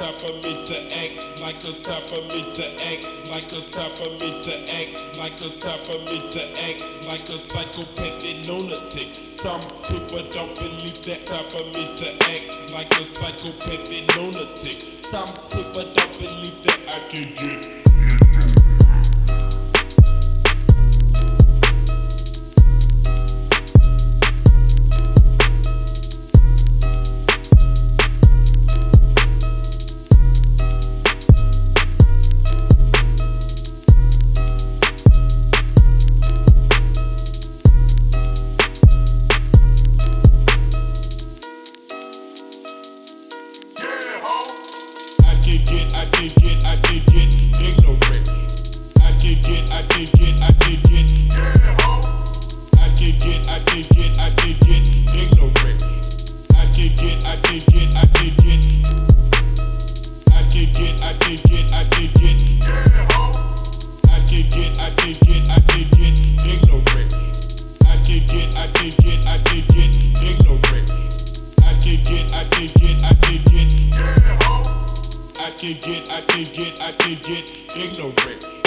time for me to act, like a time for me to act, like a time for me to act, like a time for me to act, like a psychopathic lunatic. Some people don't believe that time for me to act like a psychopathic lunatic. Some people don't believe that I can get. Get, I can get, I can get ignorant. I can get, I can get, I can get. I can get, I can get, I can get ignorant. I can get, I can get, I can get. I can get, I can get, I can get. I can get, I can get, I can get ignorant. I can get, I can get, I can get ignorant. I can get, I can get, I can get. I can get, I can get, I can get ignorant.